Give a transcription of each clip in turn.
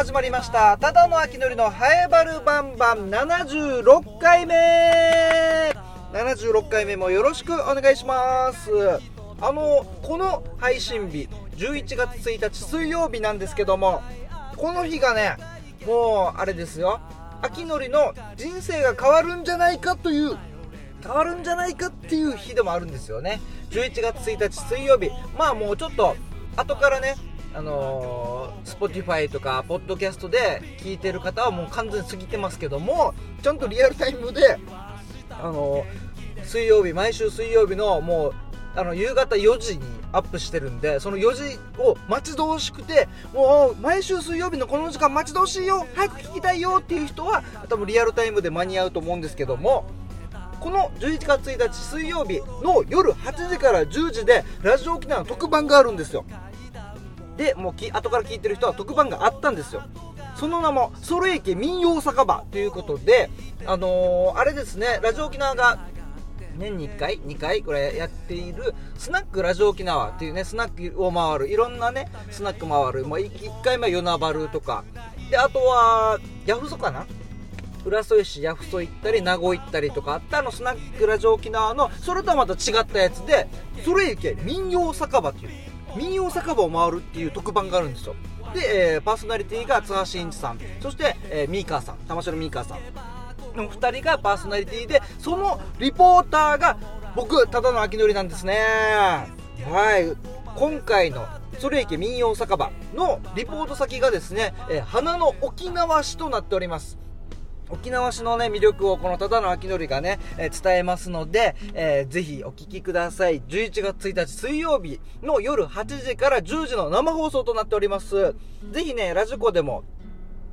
始まりました。ただの秋のりのハエバルバンバン。76回目。76回目もよろしくお願いします。あのこの配信日11月1日水曜日なんですけどもこの日がねもうあれですよ。秋のりの人生が変わるんじゃないかという変わるんじゃないかっていう日でもあるんですよね。11月1日水曜日。まあもうちょっと後からねあのー、Spotify とか、ポッドキャストで聞いてる方はもう完全に過ぎてますけども、ちゃんとリアルタイムで、あのー、水曜日、毎週水曜日のもう、あの、夕方4時にアップしてるんで、その4時を待ち遠しくて、もう、毎週水曜日のこの時間待ち遠しいよ早く聞きたいよっていう人は、多分リアルタイムで間に合うと思うんですけども、この11月1日水曜日の夜8時から10時でラジオ沖縄の特番があるんですよ。でもうき後から聞いてる人は特番があったんですよ。その名も「ソレイケ民謡酒場」ということであのー、あれですねラジオ沖縄が年に1回2回これやっているスナックラジオ沖縄っていうねスナックを回るいろんなねスナック回るもう 1, 回目は与那原とか。であとはヤフソかな？浦添市ヤフソ行ったり名護行ったりとかあったあのスナックラジオ沖縄のそれとはまた違ったやつでそれいけ民謡酒場っていう。民謡酒場を回るっていう特番があるんですよ。で、えー、パーソナリティが津橋真一さん。そして、えー、ミーカーさん。玉城ミーカーさん。の2人がパーソナリティでそのリポーターが僕ただの秋のりなんですね。はい。今回のそれ池民謡酒場のリポート先がですね、えー、花の沖縄市となっております。沖縄市のね、魅力をこのただの秋のりがね、えー、伝えますので、えー、ぜひお聞きください。11月1日水曜日の夜8時から10時の生放送となっております。ぜひね、ラジコでも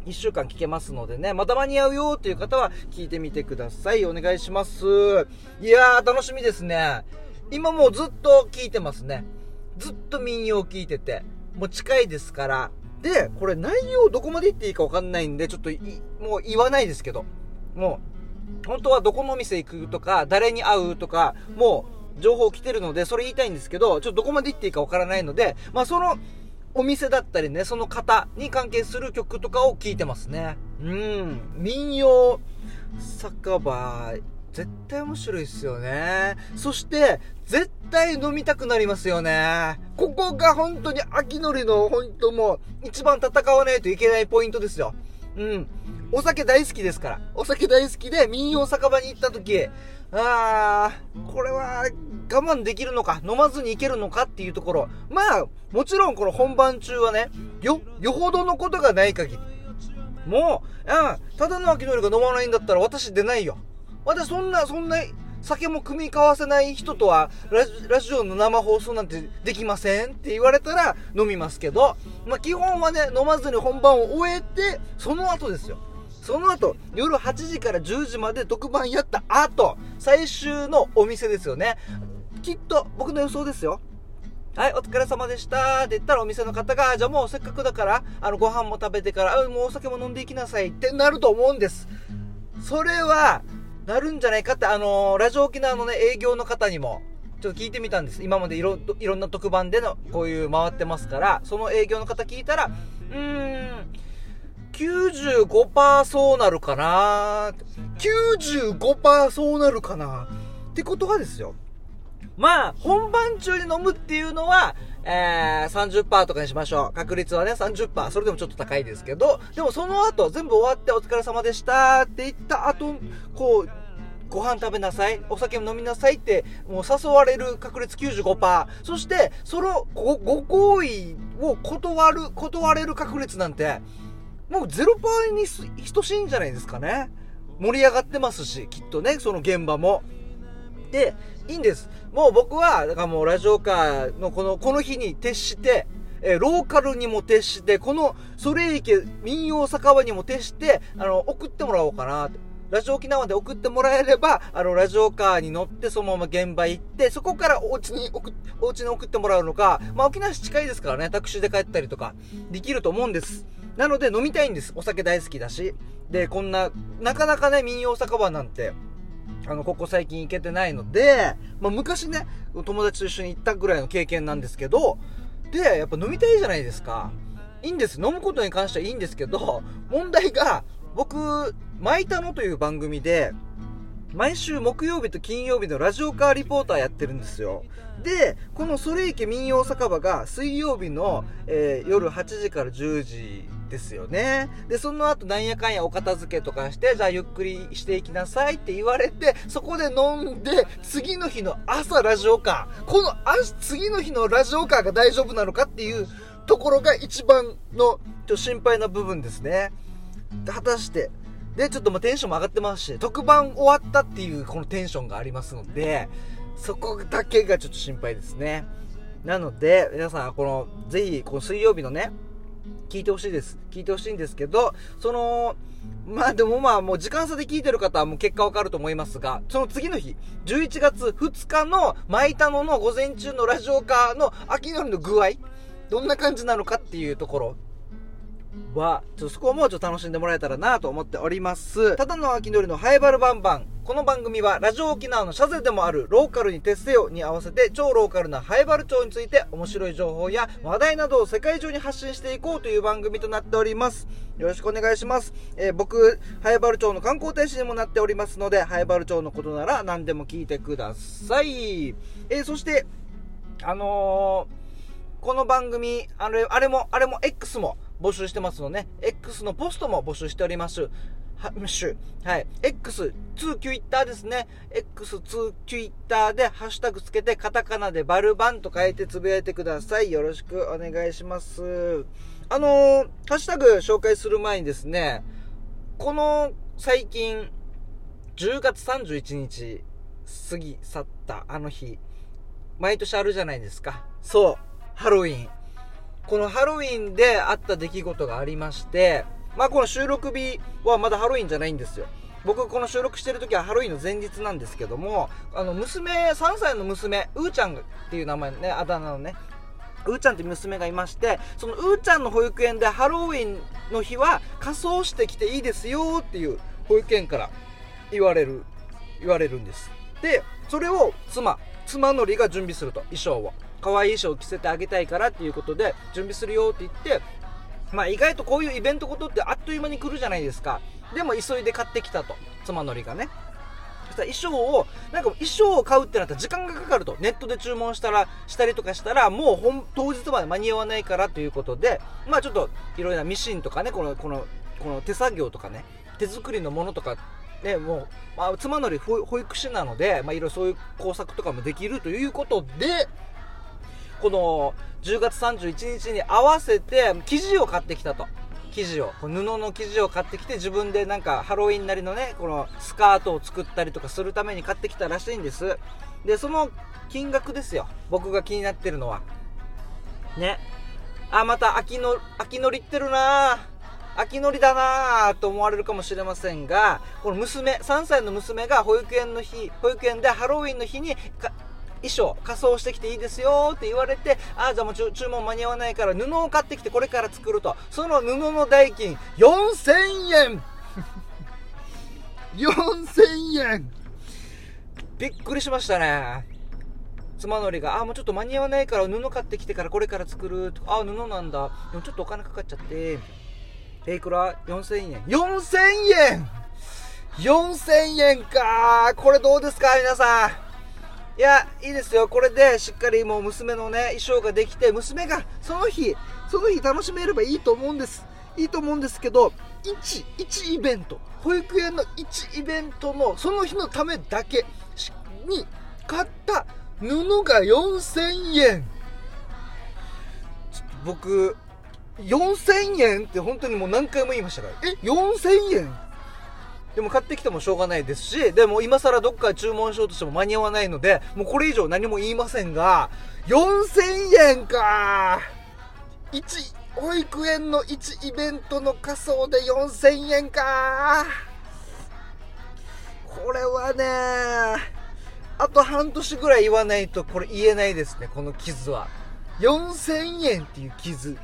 1週間聞けますのでね、また間に合うよっていう方は聞いてみてください。お願いします。いやー、楽しみですね。今もうずっと聞いてますね。ずっと民謡を聞いてて、もう近いですから、で、これ内容どこまで言っていいかわかんないんで、ちょっともう言わないですけど、もう、本当はどこの店行くとか、誰に会うとか、もう、情報来てるので、それ言いたいんですけど、ちょっとどこまで言っていいかわからないので、まあその、お店だったりね、その方に関係する曲とかを聞いてますね。うん。民謡酒場絶対面白いっすよね。そして、絶対飲みたくなりますよね。ここが本当に秋のりの本当もう一番戦わないといけないポイントですよ。うん。お酒大好きですから。お酒大好きで民謡酒場に行った時、あー、これは我慢できるのか、飲まずにいけるのかっていうところ。まあ、もちろんこの本番中はね、よ、よほどのことがない限り。もう、うん、ただの秋のりが飲まないんだったら私出ないよ。私そんな、そんな、酒も組み交わせない人とはラジオの生放送なんてできませんって言われたら飲みますけど、まあ、基本はね、飲まずに本番を終えて、その後ですよ。その後、夜8時から10時まで特番やった後、最終のお店ですよね。きっと、僕の予想ですよ。はい、お疲れ様でしたって言ったらお店の方が、じゃあもうせっかくだから、あの、ご飯も食べてから、もうお酒も飲んでいきなさいってなると思うんです。それは、なるんじゃないかって、あのー、ラジオ沖縄のね、営業の方にも、ちょっと聞いてみたんです。今までいろ、いろんな特番での、こういう回ってますから、その営業の方聞いたら、うーん、95%そうなるかな95%そうなるかなってことはですよ。まあ、本番中に飲むっていうのは、えー、30%とかにしましょう。確率はね、30%。それでもちょっと高いですけど、でもその後、全部終わってお疲れ様でしたって言った後、こう、ご飯食べなさい、お酒飲みなさいって、もう誘われる確率95%。そして、そのご、ご行為を断る、断れる確率なんて、もう0%に等しいんじゃないですかね。盛り上がってますし、きっとね、その現場も。で、いいんです。もう僕は、だからもうラジオカーのこの、この日に徹して、えー、ローカルにも徹して、この、それ池民謡酒場にも徹して、あの、送ってもらおうかなとラジオ沖縄で送ってもらえれば、あの、ラジオカーに乗ってそのまま現場行って、そこからお家に送、お家に送ってもらうのか、まあ沖縄市近いですからね、タクシーで帰ったりとか、できると思うんです。なので飲みたいんです。お酒大好きだし。で、こんな、なかなかね、民謡酒場なんて、あの、ここ最近行けてないので、まあ、昔ね、友達と一緒に行ったぐらいの経験なんですけど、で、やっぱ飲みたいじゃないですか。いいんです飲むことに関してはいいんですけど問題が僕「マイタノ」という番組で毎週木曜日と金曜日のラジオカーリポーターやってるんですよ。で、このソレイケ民謡酒場が水曜日の、えー、夜8時から10時ですよね。で、その後なんやかんやお片付けとかして、じゃあゆっくりしていきなさいって言われて、そこで飲んで、次の日の朝ラジオカー。この次の日のラジオカーが大丈夫なのかっていうところが一番の心配な部分ですね。果たして、で、ちょっともうテンションも上がってますし、特番終わったっていうこのテンションがありますので、そこだけがちょっと心配ですね。なので、皆さん、この、ぜひ、この水曜日のね、聞いてほしいです。聞いてほしいんですけど、その、まあでもまあもう時間差で聞いてる方はもう結果わかると思いますが、その次の日、11月2日のマイタノの午前中のラジオカーの秋のりの具合、どんな感じなのかっていうところ、は、ちょっとそこをもうちょっと楽しんでもらえたらなと思っております。ただの秋のりのハイバルバンバン。この番組はラジオ沖縄のシャゼでもあるローカルに徹せよに合わせて超ローカルなハイバル町について面白い情報や話題などを世界中に発信していこうという番組となっております。よろしくお願いします。えー、僕、ハイバル町の観光大使にもなっておりますので、ハイバル町のことなら何でも聞いてください。えー、そして、あのー、この番組、あれ、あれも、あれも X も、募集してますので、ね、X のポストも募集しております。は、ムッシュ。はい。X、2 Twitter ですね。X2 Twitter でハッシュタグつけて、カタカナでバルバンと書いてつぶやいてください。よろしくお願いします。あのー、ハッシュタグ紹介する前にですね、この最近、10月31日過ぎ去ったあの日、毎年あるじゃないですか。そう、ハロウィン。このハロウィンであった出来事がありまして、まあこの収録日はまだハロウィンじゃないんですよ。僕この収録してる時はハロウィンの前日なんですけども、あの娘、3歳の娘、うーちゃんっていう名前ね、あだ名のね、うーちゃんって娘がいまして、そのうーちゃんの保育園でハロウィンの日は仮装してきていいですよっていう保育園から言われる、言われるんです。で、それを妻、妻のりが準備すると、衣装を。可愛い衣装を着せてあげたいからっていうことで準備するよって言ってまあ意外とこういうイベントことってあっという間に来るじゃないですか。でも急いで買ってきたと。妻のりがね。そしたら衣装をなんか衣装を買うってなったら時間がかかると。ネットで注文したらしたりとかしたらもう本当日まで間に合わないからということで。まあちょっといろいろなミシンとかねこのこのこの手作業とかね。手作りのものとかね、もう、まあ、妻のり保育士なので、まあ、いろいろそういう工作とかもできるということで、この10月31日に合わせて生地を買ってきたと。生地を。布の生地を買ってきて自分でなんかハロウィンなりのねこのスカートを作ったりとかするために買ってきたらしいんです。でその金額ですよ。僕が気になってるのは。ね。あまた秋の秋のりってるな秋のりだなと思われるかもしれませんがこの娘3歳の娘が保育園の日保育園でハロウィンの日に衣装仮装してきていいですよって言われてああじゃあもう注文間に合わないから布を買ってきてこれから作るとその布の代金4000円4000円びっくりしましたね妻のりが、あ、もうちょっと間に合わないから布買ってきてからこれから作るとあ、布なんだ。でもちょっとお金かかっちゃって。え、いくら ?4000 円。4000円 !4000 円かこれどうですか皆さん。いや、いいですよ。これでしっかりもう娘のね、衣装ができて、娘がその日、その日楽しめればいいと思うんです。いいと思うんですけど、1、1イベント、保育園の1イベントのその日のためだけに買った布が4000円。僕、4000円って本当にもう何回も言いましたから。え ?4000 円？でも買ってきてもしょうがないですし、でも今更どっか注文しようとしても間に合わないので、もうこれ以上何も言いませんが、4000円か1、保育園の1イベントの仮装で4000円かこれはね、あと半年ぐらい言わないとこれ言えないですね、この傷は。4000円っていう傷。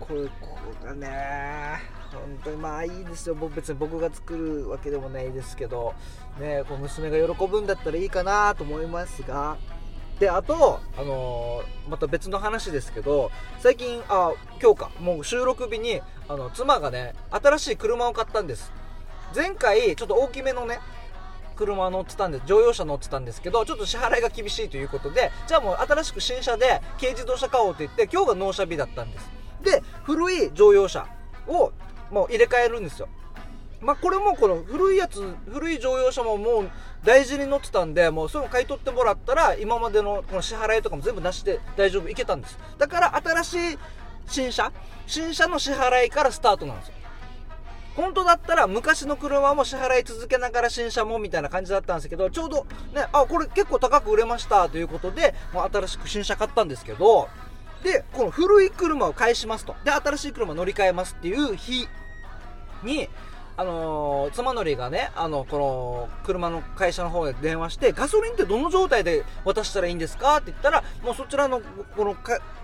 これ、これがね本当にまあいいですよ。別に僕が作るわけでもないですけどねこう娘が喜ぶんだったらいいかなと思いますが。であと、あのー、また別の話ですけど最近あ今日か。もう収録日にあの妻がね新しい車を買ったんです。前回ちょっと大きめのね車乗ってたんで乗用車乗ってたんですけどちょっと支払いが厳しいということでじゃあもう新しく新車で軽自動車買おうって言って今日が納車日だったんです。で古い乗用車をもう入れ替えるんですよ。まあ、これもこの古いやつ古い乗用車ももう大事に乗ってたんでもうそれを買い取ってもらったら今までのこの支払いとかも全部なしで大丈夫いけたんです。だから新しい新車新車の支払いからスタートなんですよ。本当だったら昔の車も支払い続けながら新車もみたいな感じだったんですけどちょうどねあこれ結構高く売れましたということでもう新しく新車買ったんですけどでこの古い車を返しますとで新しい車乗り換えますっていう日にあのー、妻のりがね、あの、この、車の会社の方で電話して、ガソリンってどの状態で渡したらいいんですかって言ったら、もうそちらの、この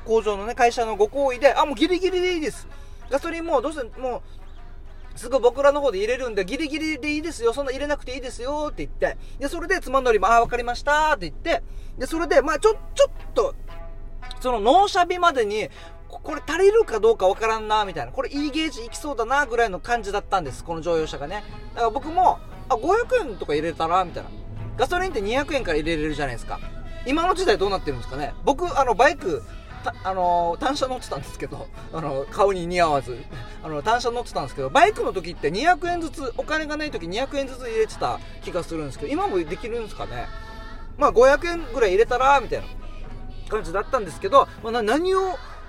工場のね、会社のご好意で、あ、もうギリギリでいいです。ガソリンもどうせ、もう、すぐ僕らの方で入れるんで、ギリギリでいいですよ。そんな入れなくていいですよ。って言って。で、それで妻のりも、あ、わかりました。って言って。で、それで、まあちょ、ちょっと、その納車日までに、これ足りるかどうかわからんな、みたいな。これいいゲージいきそうだな、ぐらいの感じだったんです。この乗用車がね。だから僕も、あ、500円とか入れたらみたいな。ガソリンって200円から入れれるじゃないですか。今の時代どうなってるんですかね僕、あの、バイク、あの単車乗ってたんですけど、あの顔に似合わず、あの単車乗ってたんですけど、バイクの時って200円ずつ、お金がない時200円ずつ入れてた気がするんですけど、今もできるんですかねまあ500円ぐらい入れたら、みたいな感じだったんですけど、まあ、何を、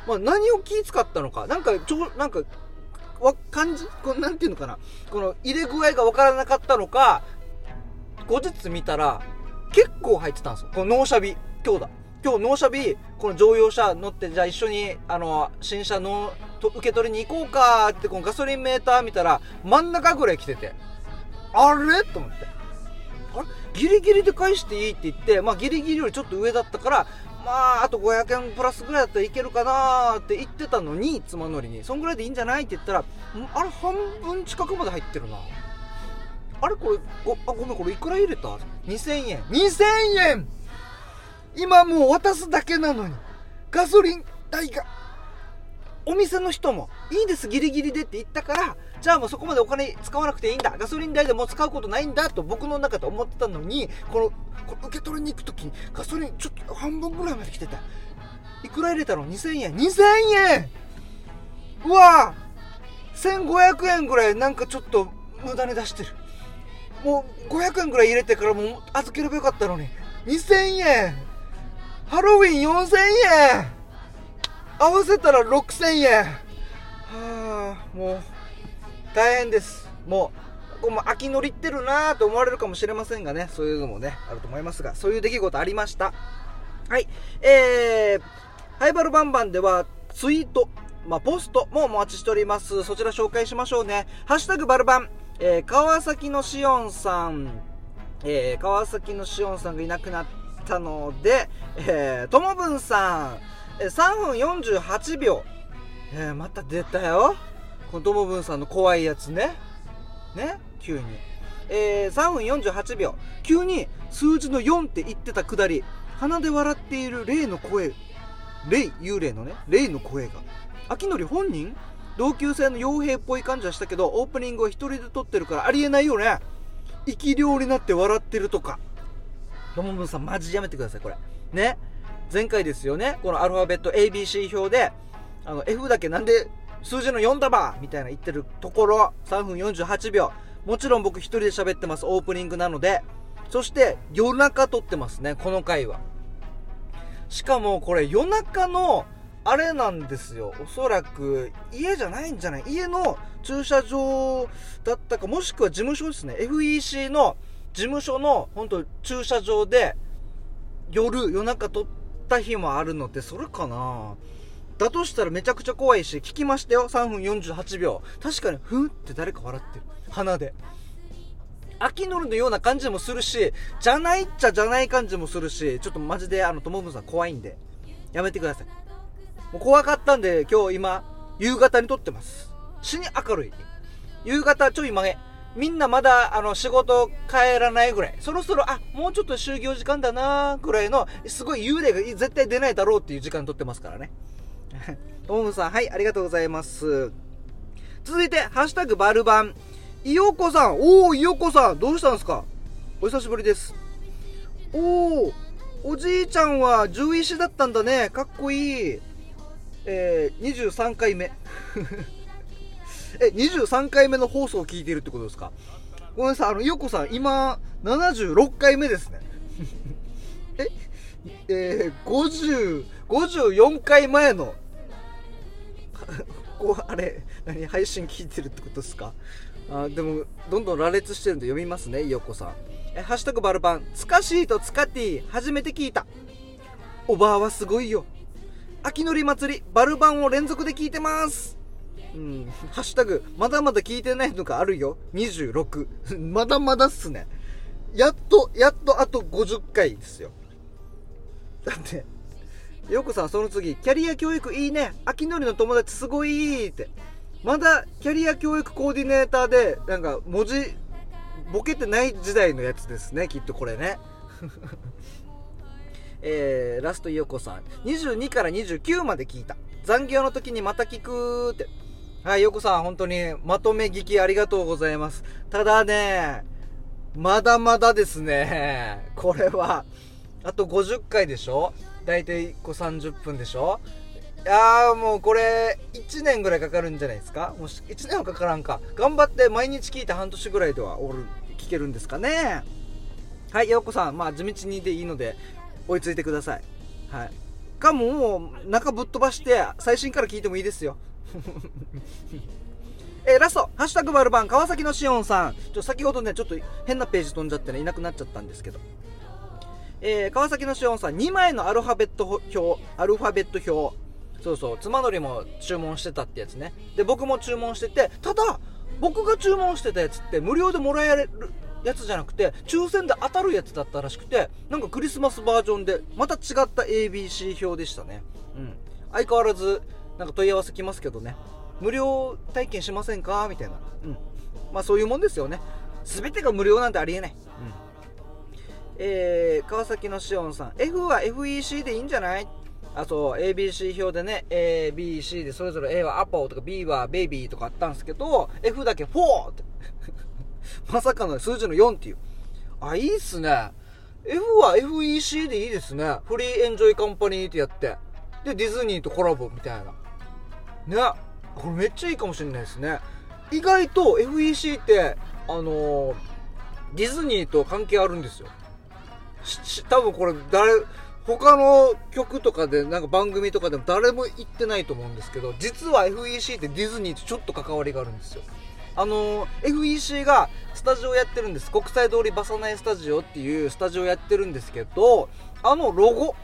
まあ、何を気使ったのか、なんか、ちょ、なんか、わ、感じ、こなんていうのかな、この入れ具合がわからなかったのか、後日見たら、結構入ってたんですよ。この納車日、今日だ。今日納車日、この乗用車乗って、じゃあ一緒に、あの、新車の、と受け取りに行こうかって、このガソリンメーター見たら、真ん中ぐらい来てて、あれ？と思って。あれ？ギリギリで返していいって言って、まあギリギリよりちょっと上だったから、まあ、あと500円プラスぐらいだったらいけるかなって言ってたのに、妻乗りに。そんぐらいでいいんじゃないって言ったら、あれ半分近くまで入ってるな。あれこれ、ご、あ、ごめん、これいくら入れた ?2000 円。2000円今もう渡すだけなのに、ガソリン代が、お店の人も、いいです、ギリギリでって言ったから、じゃあもうそこまでお金使わなくていいんだ。ガソリン代でも使うことないんだと僕の中で思ってたのに、この、この受け取りに行く時にガソリンちょっと半分ぐらいまで来てた。いくら入れたの ?2000 円。2000円うわ1500円ぐらいなんかちょっと無駄に出してる。もう500円ぐらい入れてからもう預ければよかったのに。2000円ハロウィン4000円合わせたら6000円はあ、もう。大変です。もうこうも飽き乗りってるなと思われるかもしれませんがね。そういうのもねあると思いますが。そういう出来事ありました。はい。えー、ハイバルバンバンではツイートまあ、ポストもお待ちしております。そちら紹介しましょうね。ハッシュタグバルバン、えー、川崎のしおんさん、えー、川崎のしおんさんがいなくなったので、えー、ともぶんさん、え、3分48秒、えー、また出たよ。このドモブンさんの怖いやつね。ね？急に。えー、3分48秒。急に数字の4って言ってたくだり。鼻で笑っている霊の声。霊、幽霊のね、霊の声が。秋のり本人？同級生の傭兵っぽい感じはしたけど、オープニングは一人で撮ってるからありえないよね。生き量になって笑ってるとか。ドモブンさんマジやめてください、これ。ね？前回ですよね？このアルファベット ABC 表で、あの、F だけなんで数字の4束みたいな言ってるところ、3分48秒。もちろん僕一人で喋ってます、オープニングなので。そして、夜中撮ってますね、この回は。しかもこれ夜中の、あれなんですよ。おそらく、家じゃないんじゃない？家の駐車場だったか、もしくは事務所ですね。FEC の事務所の、本当駐車場で、夜、夜中撮った日もあるので、それかな？だとしたらめちゃくちゃ怖いし、聞きましたよ。3分48秒。確かに、ふんって誰か笑ってる。鼻で。秋のりのような感じもするし、じゃないっちゃじゃない感じもするし、ちょっとマジであの、ともぶさん怖いんで、やめてください。もう怖かったんで、今日今、夕方に撮ってます。死に明るい。夕方ちょい前、みんなまだあの仕事帰らないぐらいそろそろあもうちょっと就業時間だなぐらいのすごい幽霊が絶対出ないだろうっていう時間取ってますからねともむさんはいありがとうございます。続いてハッシュタグバルバン。いよこさん。おおいよこさん。どうしたんですか？お久しぶりです。おおおじいちゃんは獣医師だったんだね。かっこいい。えー、23回目。え23回目の放送を聞いているってことですか？ごめんなさいあのいよこさん今76回目ですね。ええー、50 54回前のこうあれ何配信聞いてるってことですか？あでもどんどん羅列してるんで読みますねいよこさんえハッシュタグバルバンつかしいとつかっていい初めて聞いたおばあはすごいよ秋のり祭りバルバンを連続で聞いてますうん、ハッシュタグ、まだまだ聞いてないのがあるよ。26。まだまだっすね。やっと、やっとあと50回ですよ。だって、よくさんその次、キャリア教育いいね。秋のりの友達すごいって。まだキャリア教育コーディネーターで、なんか文字、ボケてない時代のやつですね。きっとこれね。えー、ラストよこさん。22から29まで聞いた。残業の時にまた聞くって。はい、よこさん、本当にまとめ聞きありがとうございます。ただね、まだまだですね。これは、あと50回でしょ？大体1個30分でしょ？いやーもうこれ、1年ぐらいかかるんじゃないですか？もし、1年はかからんか。頑張って毎日聞いて半年ぐらいではおる、聞けるんですかね？はい、ようこさん、まあ地道にでいいので、追いついてください。はい。かももう、中ぶっ飛ばして、最新から聞いてもいいですよ。えー、ラスト、ハッシュタグバルバン、川崎のしおんさん。ちょ、先ほどね、ちょっと変なページ飛んじゃってね、いなくなっちゃったんですけど。えー、川崎のしおんさん、2枚のアルファベット表、アルファベット表。そうそう、妻のりも注文してたってやつね。で、僕も注文してて、ただ、僕が注文してたやつって無料でもらえるやつじゃなくて、抽選で当たるやつだったらしくて、なんかクリスマスバージョンで、また違った ABC 表でしたね。うん。相変わらず、なんか問い合わせ来ますけどね無料体験しませんか？みたいなうんまあそういうもんですよね全てが無料なんてありえないうんえー、川崎のしおんさん。F は FEC でいいんじゃない？あそう。ABC 表でね。ABC でそれぞれ A はアポとか B はベイビーとかあったんですけど F だけ4って。まさかの数字の4っていう。あいいっすね。F は FEC でいいですね。フリーエンジョイカンパニーってやって。でディズニーとコラボみたいな。ね。これめっちゃいいかもしれないですね。意外と FEC ってあのー、ディズニーと関係あるんですよ。多分これ誰他の曲とかでなんか番組とかでも誰も言ってないと思うんですけど実は FEC ってディズニーとちょっと関わりがあるんですよ。あの、FEC がスタジオやってるんです。国際通りバサナイスタジオっていうスタジオやってるんですけどあのロゴ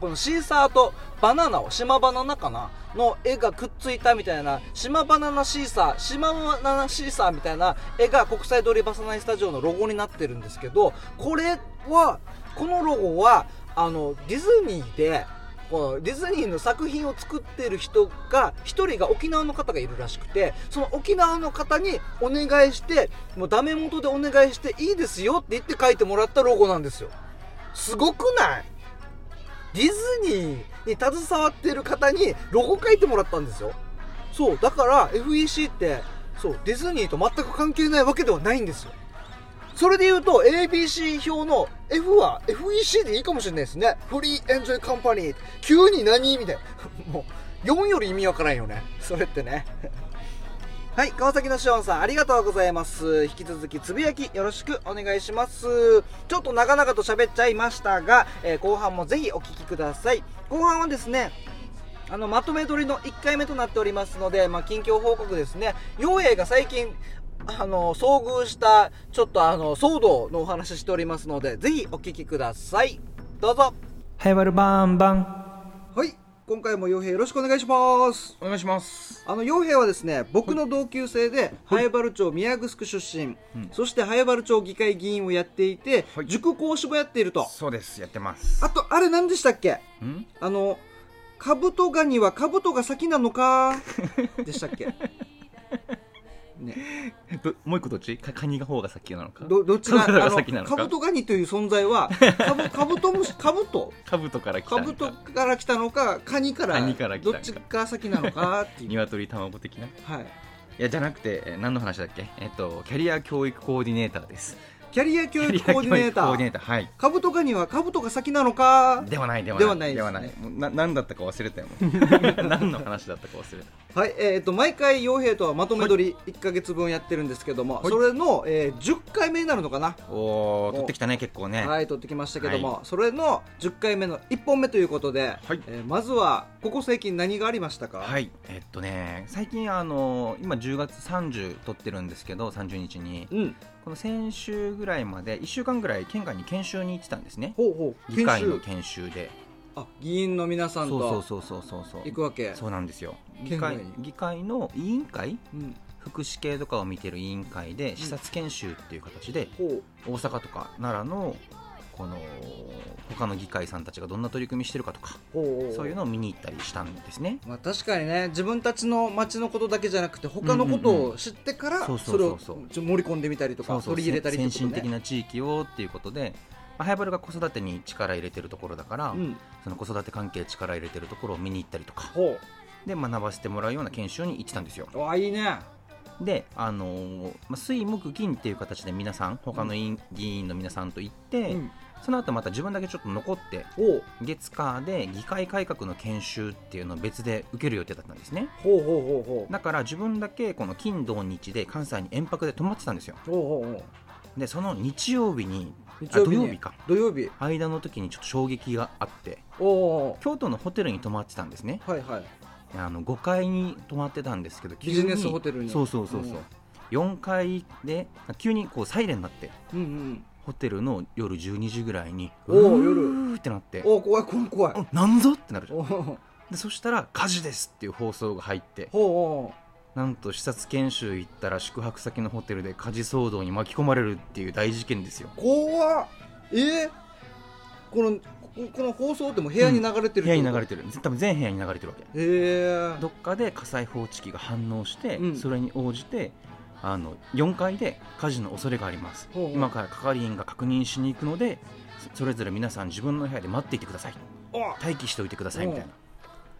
このシーサーとバナナを、島バナナかなの絵がくっついたみたいな、島バナナシーサー、島バナナシーサーみたいな絵が国際通りバサナイスタジオのロゴになってるんですけど、これは、このロゴは、あの、ディズニーで、このディズニーの作品を作ってる人が、一人が沖縄の方がいるらしくて、その沖縄の方にお願いして、もうダメ元でお願いしていいですよって言って書いてもらったロゴなんですよ。すごくない？ディズニーに携わってる方にロゴ書いてもらったんですよ。そう、だから FEC って、そう、ディズニーと全く関係ないわけではないんですよ。それで言うと ABC 表の F は FEC でいいかもしれないですね。フリーエンジョイカンパニー。急に何みたいな。もう、4より意味わからんよね。それってね。はい、川崎のしおんさん、ありがとうございます。引き続き、つぶやきよろしくお願いします。ちょっと長々と喋っちゃいましたが、えー、後半もぜひお聞きください。後半はですね、あの、まとめ撮りの1回目となっておりますので、まあ、近況報告ですね。陽平が最近、あの、遭遇した、ちょっとあの、騒動のお話ししておりますので、ぜひお聞きください。どうぞ。はい、わるばんばん。はい。今回も洋平よろしくお願いします。お願いします。あの洋平はですね僕の同級生で早原町宮城出身、うん、そして早原町議会議員をやっていて、はい、塾講師もやっていると。そうです。やってます。あとあれ何でしたっけ？あのカブトガニはカブトが先なのか？でしたっけ？ね。どもう一個どっち？かカニが方が先なのか？どどっちがカブトが先なのか？カブトガニという存在は カブカブトムシカブト？カブトから来たカブトから来たのかカニからカニから来たのかどっちが先なのかっていう。鶏卵的な？いはい。やじゃなくてえー何の話だっけ？えっとキャリア教育コーディネーターです。キャリア教育コーディネータコーディネーーター。はい。カブトガニはカブトが先なのか？ではないではではないないですねもうな何だったか忘れたよもう。何の話だったか忘れたはいえー、と毎回傭兵とはまとめ撮り1か月分やってるんですけども、はい。それの、えー10回目になるのかな。おお取ってきたね結構ね。はい撮ってきましたけども、はそれの10回目の1本目ということで、はい。えーまずはここ最近何がありましたか？はいえっとね最近あの今10月30撮ってるんですけど30日に。うん。この先週ぐらいまで1週間ぐらい県外に研修に行ってたんですね。ほうほう。議会の研研修で。修あ議員の皆さんそうとそうそうそうそう。行くわけ？そうなんですよ。議会に議会の委員会？うん。福祉系とかを見てる委員会で視察研修っていう形でほう。大阪とか奈良のこの他の議会さんたちがどんな取り組みしてるかとかそういうのを見に行ったりしたんですね。まあ、確かにね自分たちの町のことだけじゃなくて他のことを知ってからそれを盛り込んでみたりとか取り入れたりとか、ね、先進的な地域をっていうことで、まあ、ハイバルが子育てに力入れてるところだから、うん。その子育て関係力入れてるところを見に行ったりとかほで学ばせてもらうような研修に行ってたんですよ。うあいいね。で、あのーまあ、水木金っていう形で皆さん他の委員議員の皆さんと行って、うん。その後また自分だけちょっと残って月火で議会改革の研修っていうのを別で受ける予定だったんですね。ほうほうほうほう。だから自分だけこの金土日で関西に延泊で泊まってたんですよ。ほうほうほう。でその日曜日に日曜土曜日か。土曜日。間の時にちょっと衝撃があっておお京都のホテルに泊まってたんですね。はいはい。あの5階に泊まってたんですけど急ビジネスホテルに。そうそうそうそう、4階で急にこうサイレンになってうんうん。ホテルの夜12時ぐらいにおーうー夜ってなっておお怖い怖い怖い。うんなんぞってなるじゃん。おおでそしたら火事ですっていう放送が入ってほうほなんと視察研修行ったら宿泊先のホテルで火事騒動に巻き込まれるっていう大事件ですよ。う怖っ。え？ー、このここの放送ってもう部屋に流れてる部屋に流れててる。多分全部屋に流れてるわけ。え。どっかで火災報知器が反応して、うん。それに応じてあの4階で火事の恐れがあります。今から係員が確認しに行くのでそそれぞれ皆さん自分の部屋で待っていてください。お待機しておいてくださいみたいな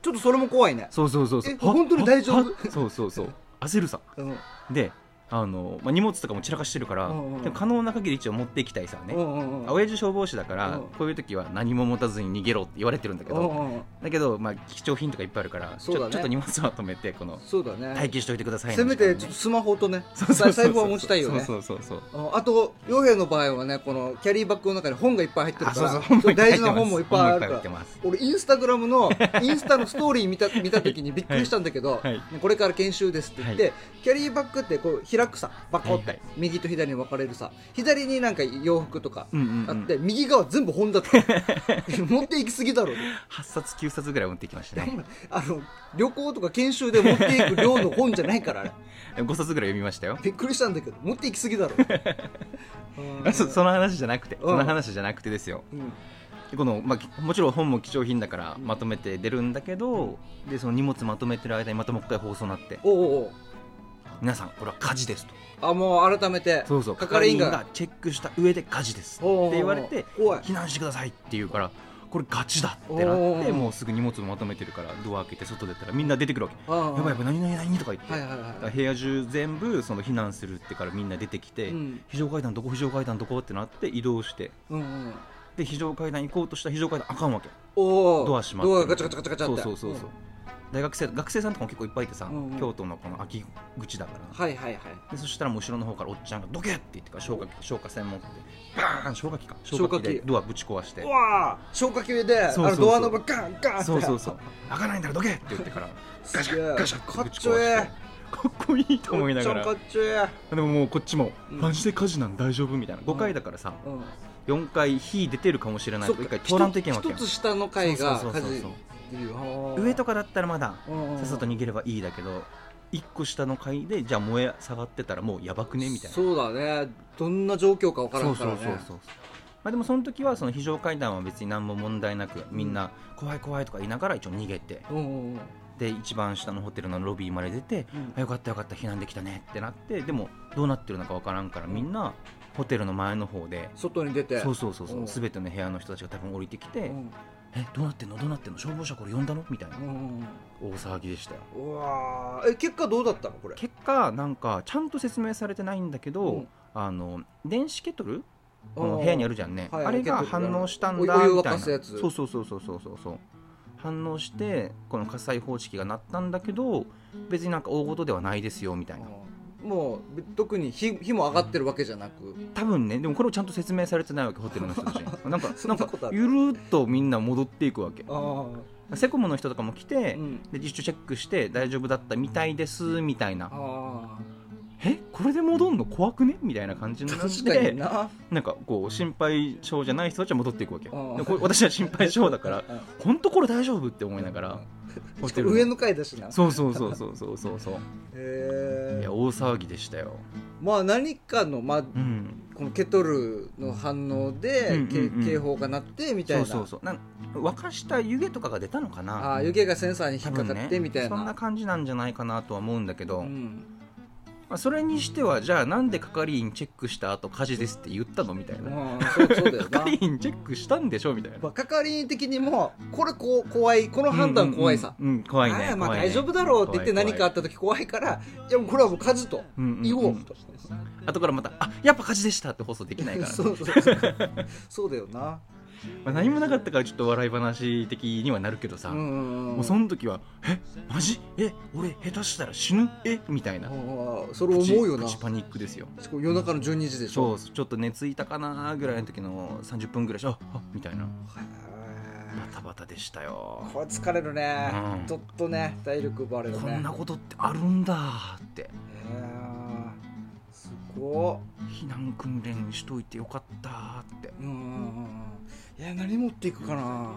ちょっとそれも怖いね。そうそうそうそう。え本当に大丈夫？そうそうそう。焦るさうん。であの、まあ、荷物とかも散らかしてるから、うんうんでも可能な限り一応持っていきたいさね、うんうんうん親父消防士だから、うん。こういう時は何も持たずに逃げろって言われてるんだけど、うんうんうん。だけど、まあ、貴重品とかいっぱいあるから、ちょっと荷物は止めてこのそうだね。待機しておいてくださいね。せめて時間ねちょっとスマホとね財布は持ちたいよね。そうそうそうそう。ああと洋平の場合はねこのキャリーバッグの中に本がいっぱい入ってるあから大事な本もいっぱいあるから。俺インスタグラムのインスタのストーリー見た見た時にびっくりしたんだけど、はい。ねこれから研修ですって言って、はキャリーバッグってこう開くさバコッて、はいはい。右と左に分かれるさ左になんか洋服とかうんうんうん。あって、右側全部本だった持って行き過ぎだろ8冊9冊ぐらい持ってきましたね。あの旅行とか研修で持っていく量の本じゃないからあれ。5冊ぐらい読みましたよ。びっくりしたんだけど持って行き過ぎだろう。ん そその話じゃなくてん。その話じゃなくてですよ。うん。でこの、まあき、もちろん本も貴重品だからまとめて出るんだけど、でその荷物まとめてる間にまたもう一回放送になって。おうおう皆さんこれは火事ですと。あもう改めてそうそう。係員が。チェックした上で火事ですって言われて避難してくださいって言うからこれガチだってなってもうすぐ荷物まとめてるからドア開けて外出たらみんな出てくるわけ。やばいやばい何々何とか言って、はいはい部屋中全部その避難するってからみんな出てきて、うん。非常階段どこ非常階段どこってなって移動して。うんうんで非常階段行こうとしたら非常階段あかんわけ。ドア閉まってドアガチャガチャガチャガチャって。そうそうそうそう、大学生学生さんとかも結構いっぱいいてさ、うんうん。京都のこの空き口だから。はいはいはい。でそしたらもう後ろの方からおっちゃんが「どけ!」って言ってから消火器消火栓持ってバーン消火器か。消火器。でドアぶち壊して。うわー。消火器であのドアノブガンガンって。そうそうそう。開かないんだらどけって言ってからガシャガシャかっぶちちょええ。かっこいいと思いながおっちゃんからっちょえでももうこっちも、うん。マジで火事なん大丈夫みたいな。5階だからさ、えうん。4階火出てるかもしれないそっか。と一回通らんといけんわけよ一つ下の階が火事上とかだったらまださっさと逃げればいいだけど1個下の階でじゃあ燃え下がってたらもうやばくね？みたいな。そうだね。どんな状況か分からそうそんからね。うそうそうまあでもその時はその非常階段は別に何も問題なくみんな怖い怖いとか言いながら一応逃げてうんうんうん。で一番下のホテルのロビーまで出て、うん。あよかったよかった避難できたねってなってでもどうなってるのかわからんからみんなホテルの前の方で外に出て。そうそうそうそううん。全ての部屋の人たちが多分降りてきて、うんえどうなってんの？どうなってんの？消防車これ呼んだの？みたいな。うん。大騒ぎでしたよ。うわー。え結果どうだったの？これ。結果なんかちゃんと説明されてないんだけど、うん。あの電子ケトル？あー部屋にあるじゃんね、はいあれが反応したんだみたいな。そうそうそうそうそうそう。反応してこの火災報知器が鳴ったんだけど別になんか大事ではないですよみたいなもう特に火火も上がってるわけじゃなく。多分ねでもこれをちゃんと説明されてないわけホテルの人たちに。なんかそなんんかゆるっとみんな戻っていくわけ。あセコムの人とかも来て、うん。で一応チェックして大丈夫だったみたいですみたいな。あえ？これで戻んの？怖くね？みたいな感じになってにな。なんかこう心配性じゃない人たちは戻っていくわけ私は心配性だから 本当これ大丈夫？って思いながらホテルの。上の階だしな。そうそうそうそうそうそうそう。へえいや大騒ぎでしたよ。まあ何かのまあうん。このケトルの反応で、うんうんうんけ警報が鳴ってみたいな。そうそうそう。なん沸かした湯気とかが出たのかな。ああ湯気がセンサーに引っかかってねみたいな。そんな感じなんじゃないかなとは思うんだけど、うんまあ、それにしてはじゃあなんで係員チェックした後火事ですって言ったのみたいな。うんそうそうだよな。係員チェックしたんでしょみたいな。まあ係員的にもこれこう怖いこの判断怖いさ、うんうん。うん怖いねまあ大丈夫だろうって言って何かあった時怖いからいやもうこれはもう火事とうんうんうん。言おうと、後からまたあやっぱ火事でしたって放送できないから、ね。そうそうそう。そうだよなまあ、何もなかったからちょっと笑い話的にはなるけどさ、うんうんうんもうその時はえマジ？え俺下手したら死ぬ？えみたいな。それ思うよな。パニックですよ。夜中の12時でしょ？そうちょっと寝ついたかなぐらいの時の30分ぐらいしああみたいな。へバタバタでしたよ。ーこれ疲れるね、うん。ちょっとね体力奪われるね。こんなことってあるんだって。すご避難訓練しといてよかったって、うんいや何持っていくかな、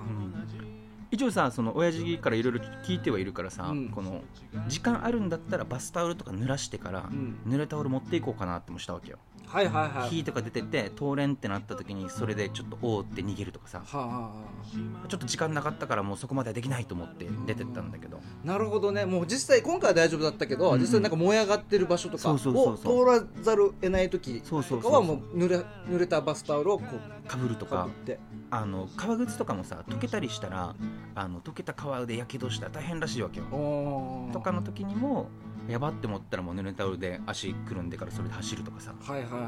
一応さその親父からいろいろ聞いてはいるからさ、うん。この時間あるんだったらバスタオルとか濡らしてから、うん。濡れタオル持っていこうかなってもしたわけよ、はいはいはい。火とか出てて通れんってなった時にそれでちょっとおーって逃げるとかさ。はあはあはちょっと時間なかったからもうそこまではできないと思って出てったんだけど。あなるほどね。もう実際今回は大丈夫だったけど、うん。うん実際なんか燃え上がってる場所とかを通らざるを得ない時とかはもう濡れ濡れたバスタオルをこうかぶるとか。あの革靴とかもさ溶けたりしたらあの溶けた革でやけどしたら大変らしいわけよ。とかの時にもやばって思ったらもう濡れタオルで足くるんでからそれで走るとかさ。はいはいはいはい。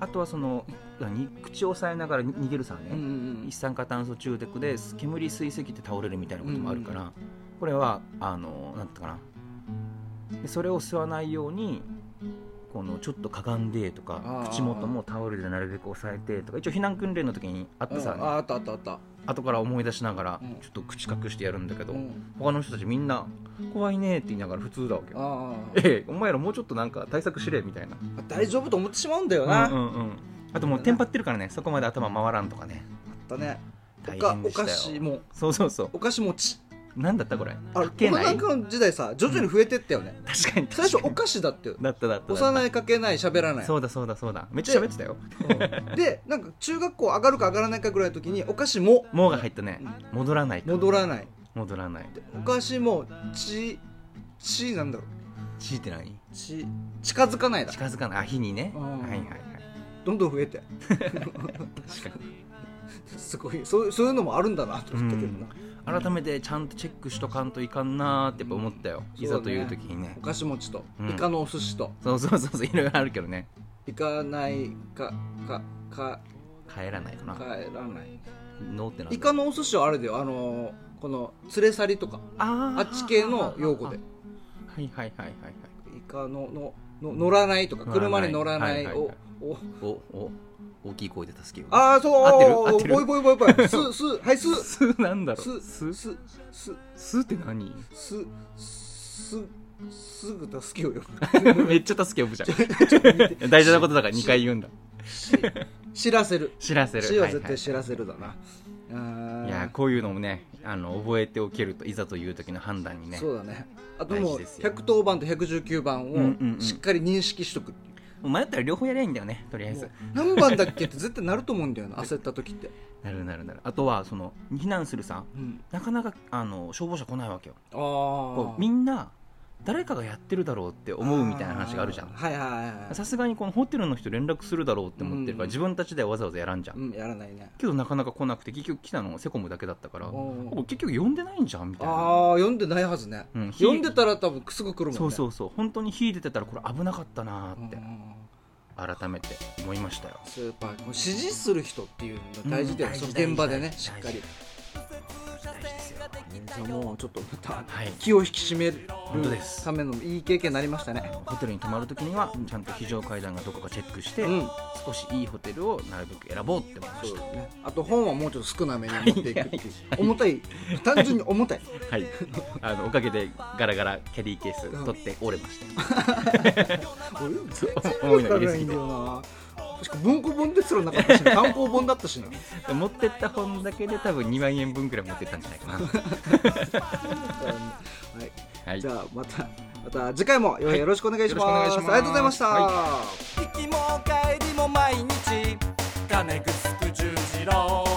あとはその何？口を押さえながら逃げるさね、うんうん一酸化炭素中毒で煙吸いすぎて倒れるみたいなこともあるから、これはあのなんていうかな。でそれを吸わないようにこのちょっとかがんでとか口元もタオルでなるべく押さえてとか一応避難訓練の時にあってさ、うん。ああったあったあった。後から思い出しながらうん。ちょっと口隠してやるんだけど、うん。他の人たちみんな怖いねって言いながら普通だわけよ。あ ええお前らもうちょっとなんか対策しれみたいな。あ大丈夫と思ってしまうんだよな、うんうんうん。あともうテンパってるからね。そこまで頭回らんとかね。あったね。大お菓子も。そうそうそう。お菓子持ちなんだった？これ。あれない？コロナ禍の時代さ徐々に増えてったよね、確かに。最初お菓子だって。よにだっただった。幼いかけない喋らない。そうだそうだそうだ。めっちゃ喋ってたよ。う。んでなんか中学校上がるか上がらないかぐらいの時にお菓子ももうが入ったね。戻らない。か戻らない。戻らない。お菓子もちちなんだろう。ちって何？ち近づかないだ。近づかない。あ火にね。うん。はいはいはい。どんどん増えて。確か すごいそうそういうのもあるんだなと思ったけどな、に改めてちゃんとチェックしとかんといかんなーってやっぱ思ったよ。うん。いざという時にね。お菓子持ちと、うん。イカのお寿司と。そうそうそうそういろいろあるけどね。行かないかかか帰らないかな。帰らない。ノーってなイカのお寿司はあれだよ。あのーこの連れ去りとか。あー。あっち系の用語で。はいはいはいはいはい。イカののの乗らないとか車に乗らないはいはいはいおおおお大きい声で助けよう。ああそう合ってる？合ってる？ボイボイボイボイ。すすはいす。すなんだろう？すす？すす。すって何？すすすぐ助けようよ。めっちゃ助け呼ぶじゃん。大事なことだから2回言うんだ。し知らせる。知らせる。死は絶対知らせるだな、いやこういうのもねあの覚えておけるといざという時の判断にねそうだね。あともう大事ですよ。110番と119番をしっかり認識しとくっていう迷ったら両方やりゃいいんだよねとりあえず。何番だっけって絶対なると思うんだよな焦った時って、なるなるなる。あとはその避難するさうん、なかなかあの消防車来ないわけよ。あこうみんな誰かがやってるだろうって思うみたいな話があるじゃん。はいはいはいはい。さすがにこのホテルの人連絡するだろうって思ってるから、うん自分たちではわざわざやらんじゃん、うんやらないね。けどなかなか来なくて結局来たのセコムだけだったから結局呼んでないんじゃんみたいな。ああ読んでないはずね、うん読んでたら多分すぐ来るもんね。そうそうそう本当に火出てたらこれ危なかったなーってうん改めて思いましたよ。スーパー指示する人っていうのが大事だよ、うん現場でねしっかり。大事じゃあもうちょっと気を引き締めるためのいい経験になりましたね。ホテルに泊まるときにはちゃんと非常階段がどこかチェックして、うん。少しいいホテルをなるべく選ぼうって思いましたね。あと本はもうちょっと少なめに持っていくっていう。重たい。単純に重たい。はい。あのおかげでガラガラキャディーケース取って折れました。重いからいいんだよなしかも文庫本ですらなかったし、ね、単行本だったしな 持ってった本だけで多分2万円分くらい持ってったんじゃないかな。はい。はい。じゃあまたまた次回もよろしくお願いします,、よろしくお願いします。ありがとうございました、は行きも帰りも毎日金ぐすく十字路